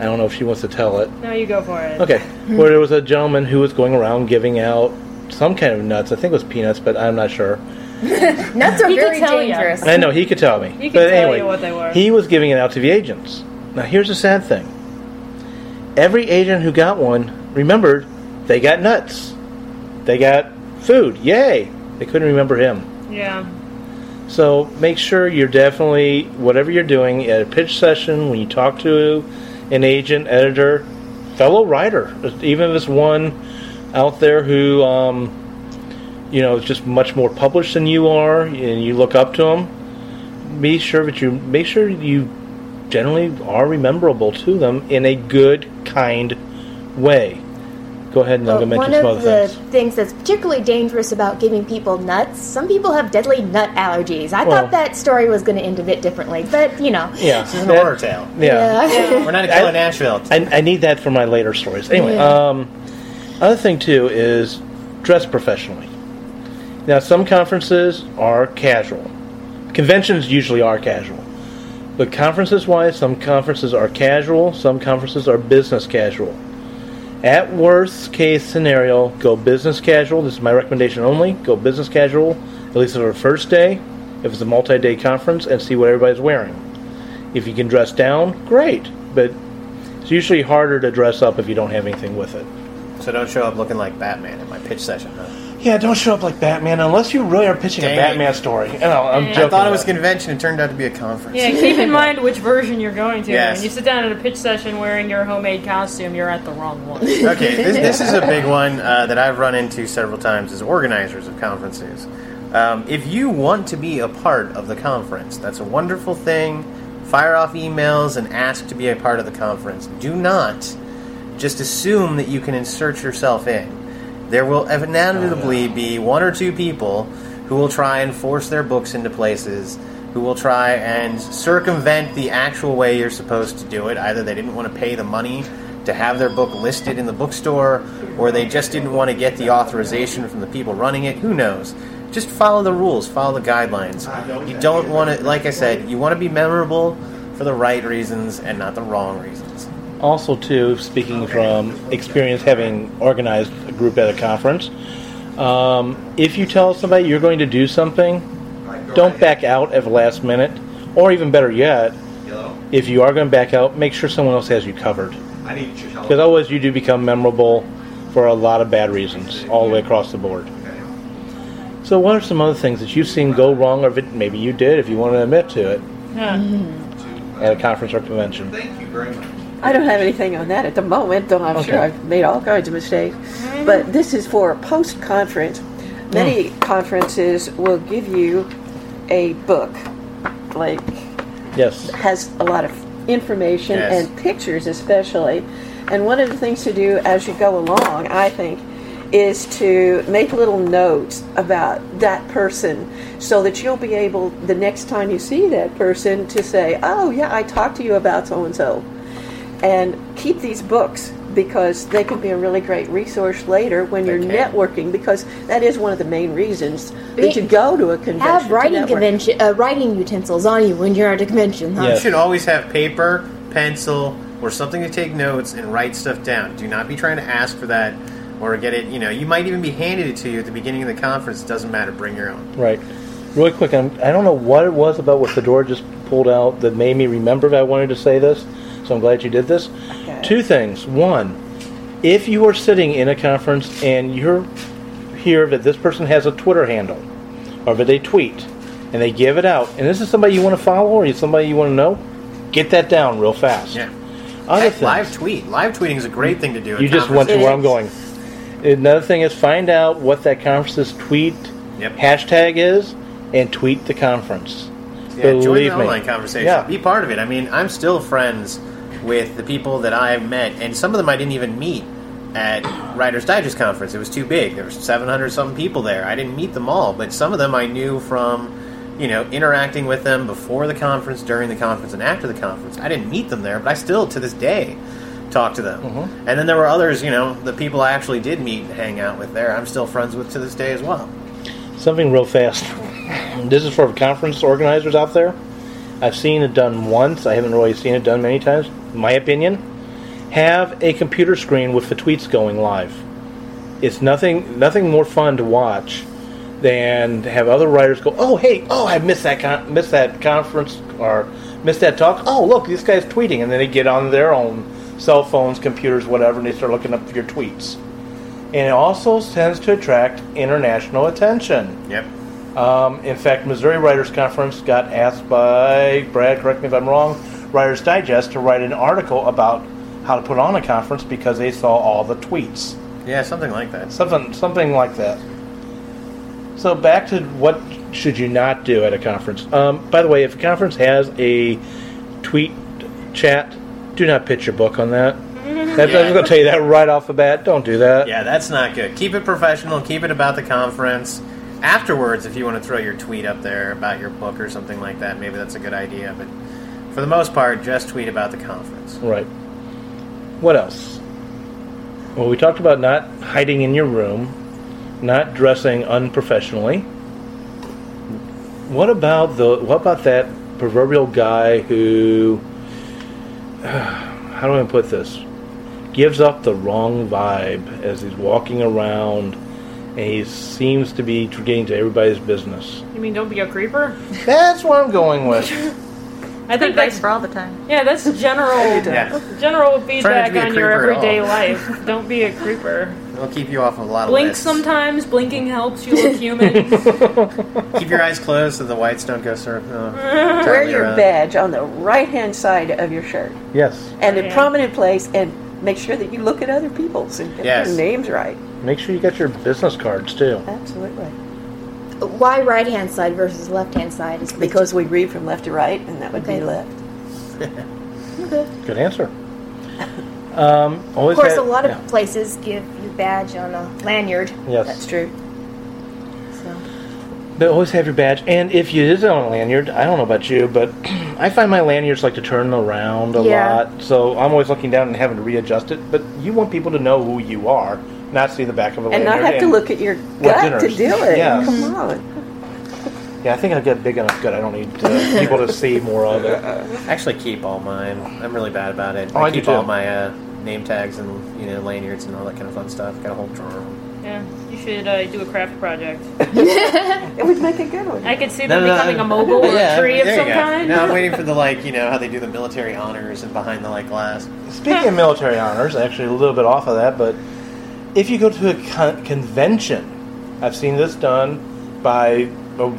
I don't know if she wants to tell it. No, you go for it. Okay, where there was a gentleman who was going around giving out some kind of nuts. I think it was peanuts, but I'm not sure. Nuts are He could very tell ya. dangerous. I know he could tell me. He could but tell anyway, you what they were. He was giving it out to the agents. Now here's the sad thing. Every agent who got one remembered they got nuts. They got food. Yay! They couldn't remember him. Yeah. So make sure you're definitely whatever you're doing at a pitch session when you talk to an agent, editor, fellow writer, even if it's one out there who um, you know is just much more published than you are, and you look up to them. Be sure that you make sure you generally are rememberable to them in a good, kind way. Go ahead and I'm Well, going to one some of other the things. things that's particularly dangerous about giving people nuts, some people have deadly nut allergies. I Well- thought that story was going to end a bit differently, but you know. Yeah, This is an that- horror tale. yeah. We're not at I- Killer Nashville. I, I need that for my later stories. Anyway, Yeah. um, other thing too is dress professionally. Now, some conferences are casual. Conventions usually are casual, but conferences-wise, some conferences are casual. Some conferences are business casual. At worst case scenario, go business casual. This is my recommendation only. Go business casual, at least for the first day, if it's a multi-day conference, and see what everybody's wearing. If you can dress down, great. But it's usually harder to dress up if you don't have anything with it. So don't show up looking like Batman in my pitch session, huh? Yeah, don't show up like Batman unless you really are pitching Dang a. Batman story. No, I'm joking. I thought it was a convention. It turned out to be a conference. Yeah, keep in mind which version you're going to. Yes. When you sit down at a pitch session wearing your homemade costume, you're at the wrong one. Okay, this, this is a big one uh, that I've run into several times as organizers of conferences. Um, if you want to be a part of the conference, that's a wonderful thing. Fire off emails and ask to be a part of the conference. Do not just assume that you can insert yourself in. There will inevitably be one or two people who will try and force their books into places, who will try and circumvent the actual way you're supposed to do it. Either they didn't want to pay the money to have their book listed in the bookstore, or they just didn't want to get the authorization from the people running it. Who knows? Just follow the rules, follow the guidelines. You don't want to, like I said, you want to be memorable for the right reasons and not the wrong reasons. Also, too, speaking from experience having organized a group at a conference, um, if you tell somebody you're going to do something, don't back out at the last minute. Or even better yet, if you are going to back out, make sure someone else has you covered. I need your help. Because otherwise, you do become memorable for a lot of bad reasons, all the way across the board. So, what are some other things that you've seen go wrong, or if maybe you did, if you want to admit to it, Yeah. at a conference or convention? Thank you very much. I don't have anything on that at the moment, though I'm sure I've made all kinds of mistakes. Mm-hmm. But this is for post conference. Many mm. conferences will give you a book, like Yes. has a lot of information Yes. and pictures, especially. And one of the things to do as you go along, I think, is to make little notes about that person so that you'll be able, the next time you see that person, to say, Oh, yeah, I talked to you about so and so. And keep these books because they can be a really great resource later when you're can. networking because that is one of the main reasons that you go to a convention. Have writing convention, uh, writing utensils on you when you're at a convention. Huh? Yes. You should always have paper, pencil, or something to take notes and write stuff down. Do not be trying to ask for that or get it. You know, you might even be handed it to you at the beginning of the conference. It doesn't matter. Bring your own. Right. Really quick, I'm, I don't know what it was about what Fedora just pulled out that made me remember that I wanted to say this, so I'm glad you did this. Okay. Two things. One, if you are sitting in a conference and you're hear that this person has a Twitter handle or that they tweet and they give it out, and this is somebody you want to follow or is somebody you want to know, get that down real fast. Yeah. Other Heck, things. live tweet. Live tweeting is a great thing to do. You just went to where I'm going. Another thing is find out what that conference's tweet Yep. hashtag is and tweet the conference. Yeah, join the me. online conversation. Yeah. Be part of it. I mean, I'm still friends with the people that I've met, and some of them I didn't even meet at Writers Digest conference. It was too big. There was 700 some people there. I didn't meet them all, but some of them I knew from, you know, interacting with them before the conference, during the conference, and after the conference. I didn't meet them there, but I still, to this day, talk to them. Mm-hmm. And then there were others, you know, the people I actually did meet and hang out with there. I'm still friends with to this day as well. Something real fast. This is for conference organizers out there. I've seen it done once. I haven't really seen it done many times. My opinion, have a computer screen with the tweets going live. It's nothing nothing more fun to watch than to have other writers go, "Oh, hey, oh, I missed that con- missed that conference or missed that talk. Oh, look, this guy's tweeting," and then they get on their own cell phones, computers, whatever, and they start looking up your tweets. And it also tends to attract international attention. Yep. Um, in fact, Missouri Writers Conference got asked by Brad, correct me if I'm wrong, Writers Digest to write an article about how to put on a conference because they saw all the tweets. Yeah, something like that. Something, something like that. So back to what should you not do at a conference? Um, by the way, if a conference has a tweet chat, do not pitch your book on that. That, Yeah. I'm going to tell you that right off the bat. Don't do that. Yeah, that's not good. Keep it professional. Keep it about the conference. Afterwards, if you want to throw your tweet up there about your book or something like that, maybe that's a good idea. But for the most part, just tweet about the conference. Right. What else? Well, we talked about not hiding in your room, not dressing unprofessionally. What about the? What about that proverbial guy who? how do I put this? Gives up the wrong vibe as he's walking around, and he seems to be getting to everybody's business. You mean don't be a creeper? That's what I'm going with. I think Advice that's for all the time. yeah, that's general Yeah. general feedback on your everyday life. Don't be a creeper. It'll keep you off of a lot of Blink lists. sometimes. Blinking helps you look human. Keep your eyes closed so the whites don't go sort of. Uh, Wear your around. badge on the right hand side of your shirt Yes. and in Yeah. prominent place and make sure that you look at other people's and get Yes. their names right. Make sure you get your business cards too. Absolutely. Why right hand side versus left hand side? Is Because we read from left to right, and that would Okay. be left. Good answer. Um, always of course, had- a lot of yeah. places give you badge on a lanyard. Yes. That's true. So But always have your badge. And if you is on a lanyard, I don't know about you, but I find my lanyards like to turn around a Yeah. lot. So I'm always looking down and having to readjust it. But you want people to know who you are, not see the back of a And lanyard. not have to look at your What's gut to do it. Yeah. Come on. Yeah, I think I get big enough gut. I don't need to, people to see more of it. I Actually, keep all mine. I'm really bad about it. Oh, I do keep too. all my uh, name tags and you know lanyards and all that kind of fun stuff. Got a whole drawer. yeah, you should uh, do a craft project. It would make a good one. I could see No, them no, becoming no. a mobile or Yeah, a tree of some kind. No, I'm waiting for the like you know how they do the military honors and behind the like glass. Speaking of military honors, actually a little bit off of that, but if you go to a con- convention, I've seen this done by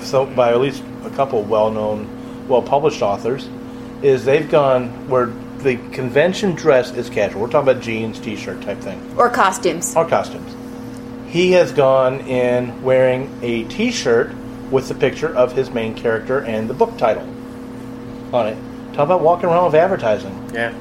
so by at least a couple well-known, well-published authors, is they've gone where the convention dress is casual. We're talking about jeans, t-shirt type thing, or costumes. or costumes. He has gone in wearing a t-shirt with the picture of his main character and the book title on it. Talk about walking around with advertising. Yeah.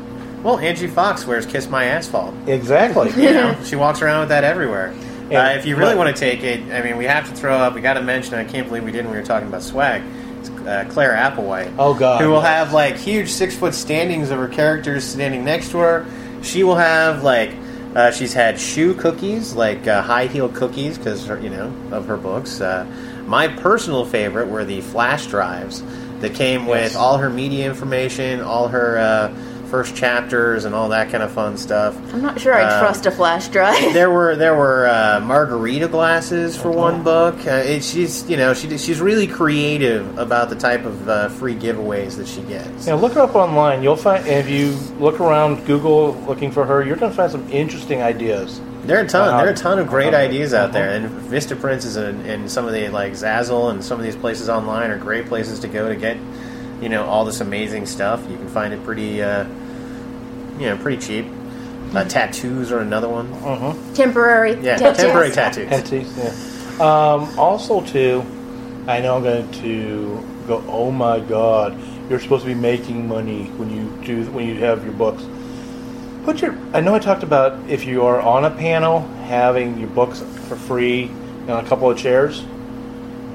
Well, Angie Fox wears "Kiss My Asphalt." Exactly. You know, she walks around with that everywhere. Yeah, uh, if you really but- want to take it, I mean, we have to throw up. We got to mention. I can't believe we didn't. We were talking about swag. It's, uh, Claire Applewhite. Oh, God, Who will yes. have like huge six foot standings of her characters standing next to her. She will have like. Uh, she's had shoe cookies, like uh, high heel cookies, because you know of her books. Uh, my personal favorite were the flash drives that came with all her media information, all her uh, first chapters, and all that kind of fun stuff. I'm not sure I Uh, trust a flash drive. there were there were uh, margarita glasses for one book. Uh, it, she's you know she she's really creative about the type of uh, free giveaways that she gets. You know, look her up online. You'll find if you look around Google looking for her, you're going to find some interesting ideas. There are a ton. Wow. There are a ton of great Uh-huh. ideas out there, and Vistaprints is in, and some of the like Zazzle and some of these places online are great places to go to get you know all this amazing stuff. You can find it pretty uh, you know pretty cheap. Uh, tattoos are another one. temporary. Yeah, tattoos. temporary tattoos. Entities, yeah. Um, also, too, I know I'm going to go. Oh my God! You're supposed to be making money when you do when you have your books. Put your. I know I talked about if you are on a panel having your books for free on a couple of chairs.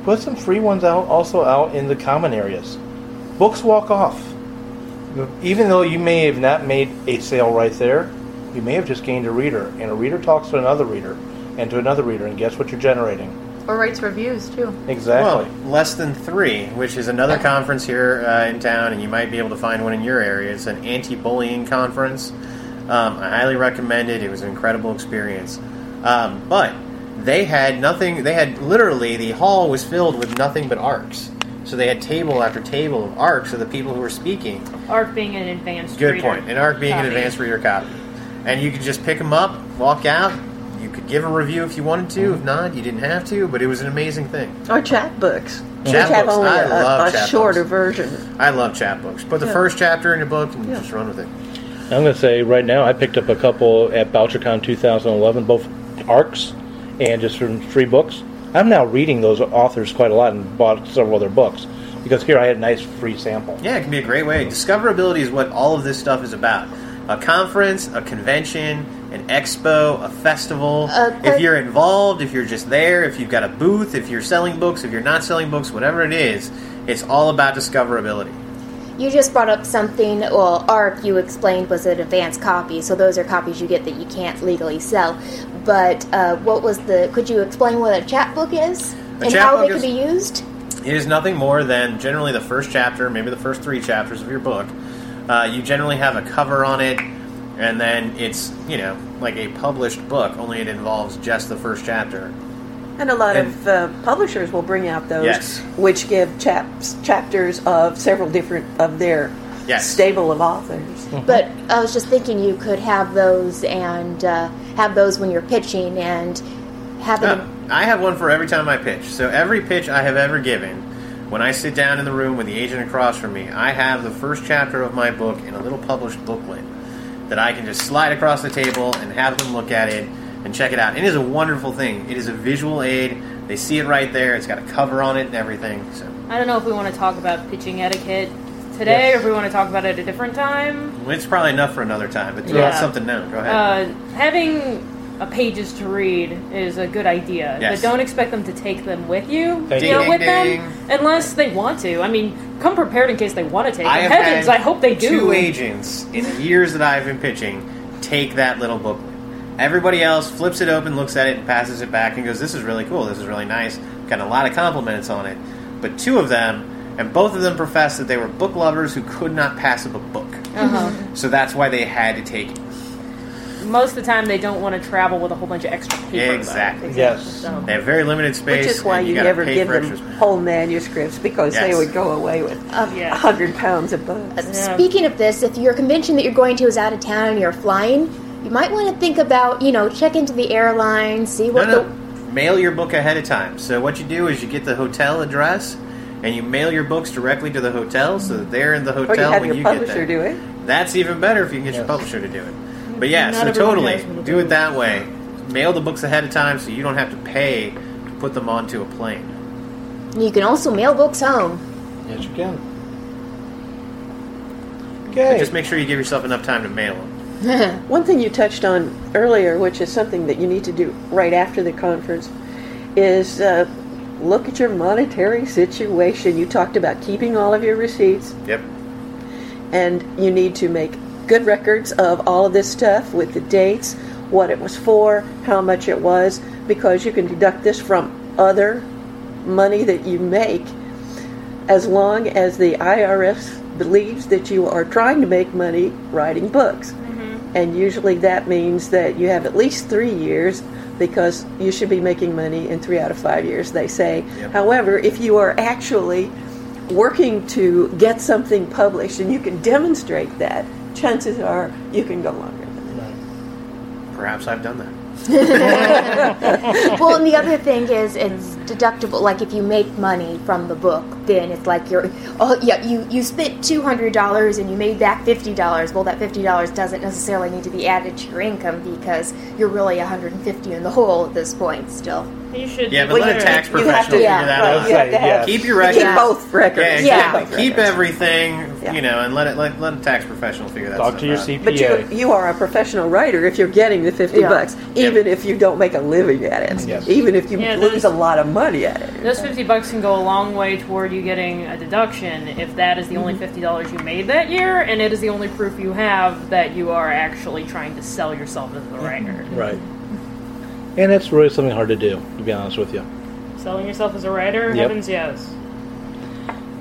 Put some free ones out also out in the common areas. Books walk off. Even though you may have not made a sale right there, you may have just gained a reader, and a reader talks to another reader, and to another reader, and guess what you're generating? Or writes reviews too. Exactly. Well, less than three, which is another conference here uh, in town, and you might be able to find one in your area. It's an anti-bullying conference. Um, I highly recommend it. It was an incredible experience. Um, but they had nothing. They had literally the hall was filled with nothing but arcs. So they had table after table of arcs of the people who were speaking. Arc being an advanced Good reader. point. An arc being an Copy. advanced reader copy, and you could just pick them up, walk out. You could give a review if you wanted to. If not, you didn't have to. But it was an amazing thing. Or chapbooks. Which Chapbooks. have only I a, love a chapbooks. shorter version. I love chapbooks. Put the Yeah. first chapter in your book and Yeah. just run with it. I'm going to say right now, I picked up a couple at BoucherCon 2011, both arcs and just from free books. I'm now reading those authors quite a lot and bought several of their books because here I had a nice free sample. Yeah, it can be a great way. Discoverability is what all of this stuff is about. A conference, a convention, an expo, a festival. Uh, if you're involved, if you're just there, if you've got a booth, if you're selling books, if you're not selling books, whatever it is, it's all about discoverability. You just brought up something. Well, ARC you explained was an advanced copy, so those are copies you get that you can't legally sell. But uh, what was the? Could you explain what a chapbook is A and how they could be used? It is nothing more than generally the first chapter, maybe the first three chapters of your book. Uh, you generally have a cover on it, and then it's, you know, like a published book, only it involves just the first chapter. And a lot And- of uh, publishers will bring out those, Yes. which give chaps, chapters of several different of their Yes. stable of authors. But I was just thinking you could have those and uh, have those when you're pitching and have it. Uh, I have one for every time I pitch. So every pitch I have ever given, when I sit down in the room with the agent across from me, I have the first chapter of my book in a little published booklet that I can just slide across the table and have them look at it and check it out. It is a wonderful thing. It is a visual aid. They see it right there. It's got a cover on it and everything. So I don't know if we want to talk about pitching etiquette today Yes. or if we want to talk about it at a different time. it's probably enough for another time. But throw out something now. Go ahead. Uh, having a pages to read is a good idea, Yes. but don't expect them to take them with you. Thank you know, you. with Ding, them unless they want to. I mean, come prepared in case they want to take I them. Heavens, I hope they do. Two agents in the years that I've been pitching take that little booklet. Everybody else flips it open, looks at it, and passes it back, and goes, "This is really cool. This is really nice." Got a lot of compliments on it. But two of them, and both of them professed that they were book lovers who could not pass up a book. Uh-huh. So that's why they had to take it. Most of the time, they don't want to travel with a whole bunch of extra paper. though. Exactly. Yes. So. They have very limited space. Which is why and you, never give them extra whole manuscripts because they would go away with a Yeah. hundred pounds of books. Yeah. Speaking of this, if your convention that you're going to is out of town and you're flying, you might want to think about, you know, check into the airline, see what no. the Mail your book ahead of time. So what you do is you get the hotel address, and you mail your books directly to the hotel, so that they're in the Or you hotel have when your you get publisher there. do it. That's even better if you can get your publisher to do it. But yeah, Not so totally to do do. it that way. Mail the books ahead of time, so you don't have to pay to put them onto a plane. you can also mail books home. Yes, you can. But Okay. just make sure you give yourself enough time to mail them. One thing you touched on earlier, which is something that you need to do right after the conference, is uh, look at your monetary situation. You talked about keeping all of your receipts, Yep. and you need to make good records of all of this stuff with the dates, what it was for, how much it was, because you can deduct this from other money that you make as long as the IRS believes that you are trying to make money writing books. And usually that means that you have at least three years because you should be making money in three out of five years, they say. Yep. However, if you are actually working to get something published and you can demonstrate that, chances are you can go longer than that. Perhaps I've done that. well, and the other thing is it's deductible. Like if you make money from the book, then it's like you're oh yeah you you spent two hundred dollars and you made back fifty dollars. Well, that fifty dollars doesn't necessarily need to be added to your income because you're really one hundred and fifty in the hole at this point still. You should. Yeah, but Well, let a you- tax have professional to- figure yeah, that Right, out. you have to have- Keep your keep records. Yeah. both records. Yeah, Yeah. exactly. Keep everything, Yeah. you know, and let it let, let a tax professional figure that out. Talk stuff to your out. CPA. But you, you are a professional writer if you're getting the 50 Yeah. bucks, even if you don't make a living at it, Yes. even if you Yeah, lose a lot of money at it. Those fifty bucks can go a long way toward you getting a deduction if that is the only mm-hmm. fifty dollars you made that year, and it is the only proof you have that you are actually trying to sell yourself as a mm-hmm. writer. Right. And it's really something hard to do, to be honest with you. Selling yourself as a writer, Yep. heavens yes.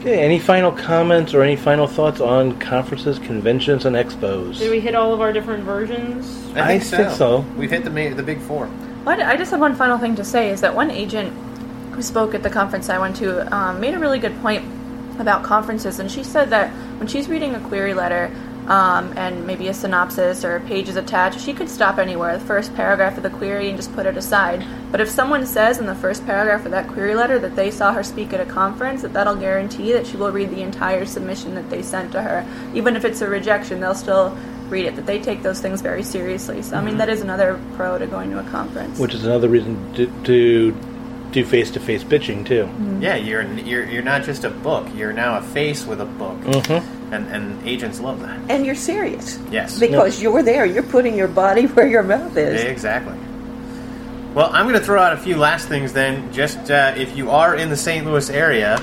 Okay, any final comments or any final thoughts on conferences, conventions, and expos? Did we hit all of our different versions? I think, I so. think so. We've hit the ma- the big four. Well, I just have one final thing to say is that one agent who spoke at the conference I went to um, made a really good point about conferences, and she said that when she's reading a query letter um, and maybe a synopsis or a page is attached, she could stop anywhere, the first paragraph of the query, and just put it aside. But if someone says in the first paragraph of that query letter that they saw her speak at a conference, that that'll guarantee that she will read the entire submission that they sent to her. Even if it's a rejection, they'll still read it, that they take those things very seriously. So, I mean, that is another pro to going to a conference. Which is another reason to, to do face-to-face pitching too. Yeah, you're you're you're not just a book. You're now a face with a book, Mm-hmm. and and agents love that. And you're serious. Yes. Because you're there, you're putting your body where your mouth is. Exactly. Well, I'm going to throw out a few last things then. Just uh, if you are in the St. Louis area,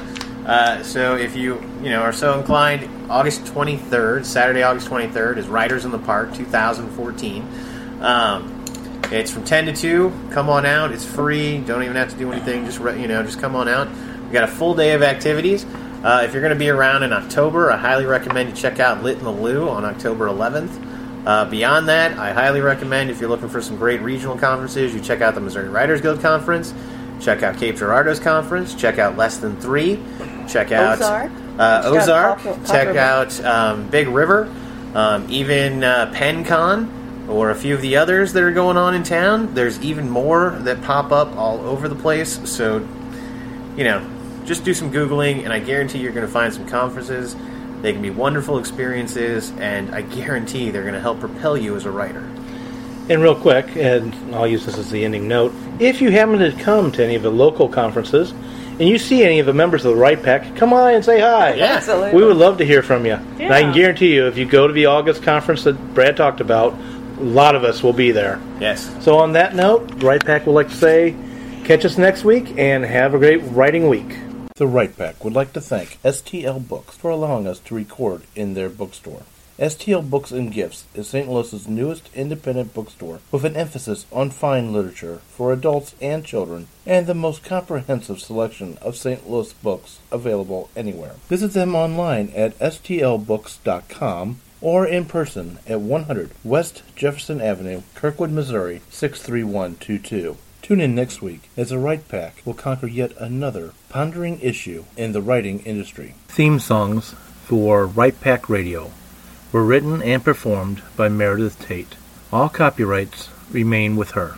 uh, so if you you know are so inclined, August 23rd, Saturday, August 23rd, is Writers in the Park 2014. Um, it's from 10 to 2. Come on out. It's free. Don't even have to do anything. Just re- you know, just come on out. We got a full day of activities. Uh, if you're going to be around in October, I highly recommend you check out Lit in the Lou on October 11th. Uh, beyond that, I highly recommend if you're looking for some great regional conferences, you check out the Missouri Writers Guild Conference, check out Cape Girardeau's conference, check out Less Than Three, check out Ozark. uh, It's got Ozark. Check out um, Big River, um, even uh, PenCon, or a few of the others that are going on in town. There's even more that pop up all over the place. So, you know, just do some Googling, and I guarantee you're going to find some conferences. They can be wonderful experiences, and I guarantee they're going to help propel you as a writer. And real quick, and I'll use this as the ending note, if you happen to come to any of the local conferences and you see any of the members of the Write Pack, come on and say hi. Yeah. Absolutely. We would love to hear from you. And I can guarantee you, if you go to the August conference that Brad talked about, a lot of us will be there. Yes. So on that note, Write Pack would like to say, catch us next week and have a great writing week. The Write Pack would like to thank STL Books for allowing us to record in their bookstore. STL Books and Gifts is St. Louis's newest independent bookstore with an emphasis on fine literature for adults and children and the most comprehensive selection of St. Louis books available anywhere. Visit them online at stlbooks.com or in person at 100 West Jefferson Avenue, Kirkwood, Missouri 63122. Tune in next week as the Write Pack will conquer yet another pondering issue in the writing industry. Theme songs for Write Pack Radio were written and performed by Meredith Tate. All copyrights remain with her.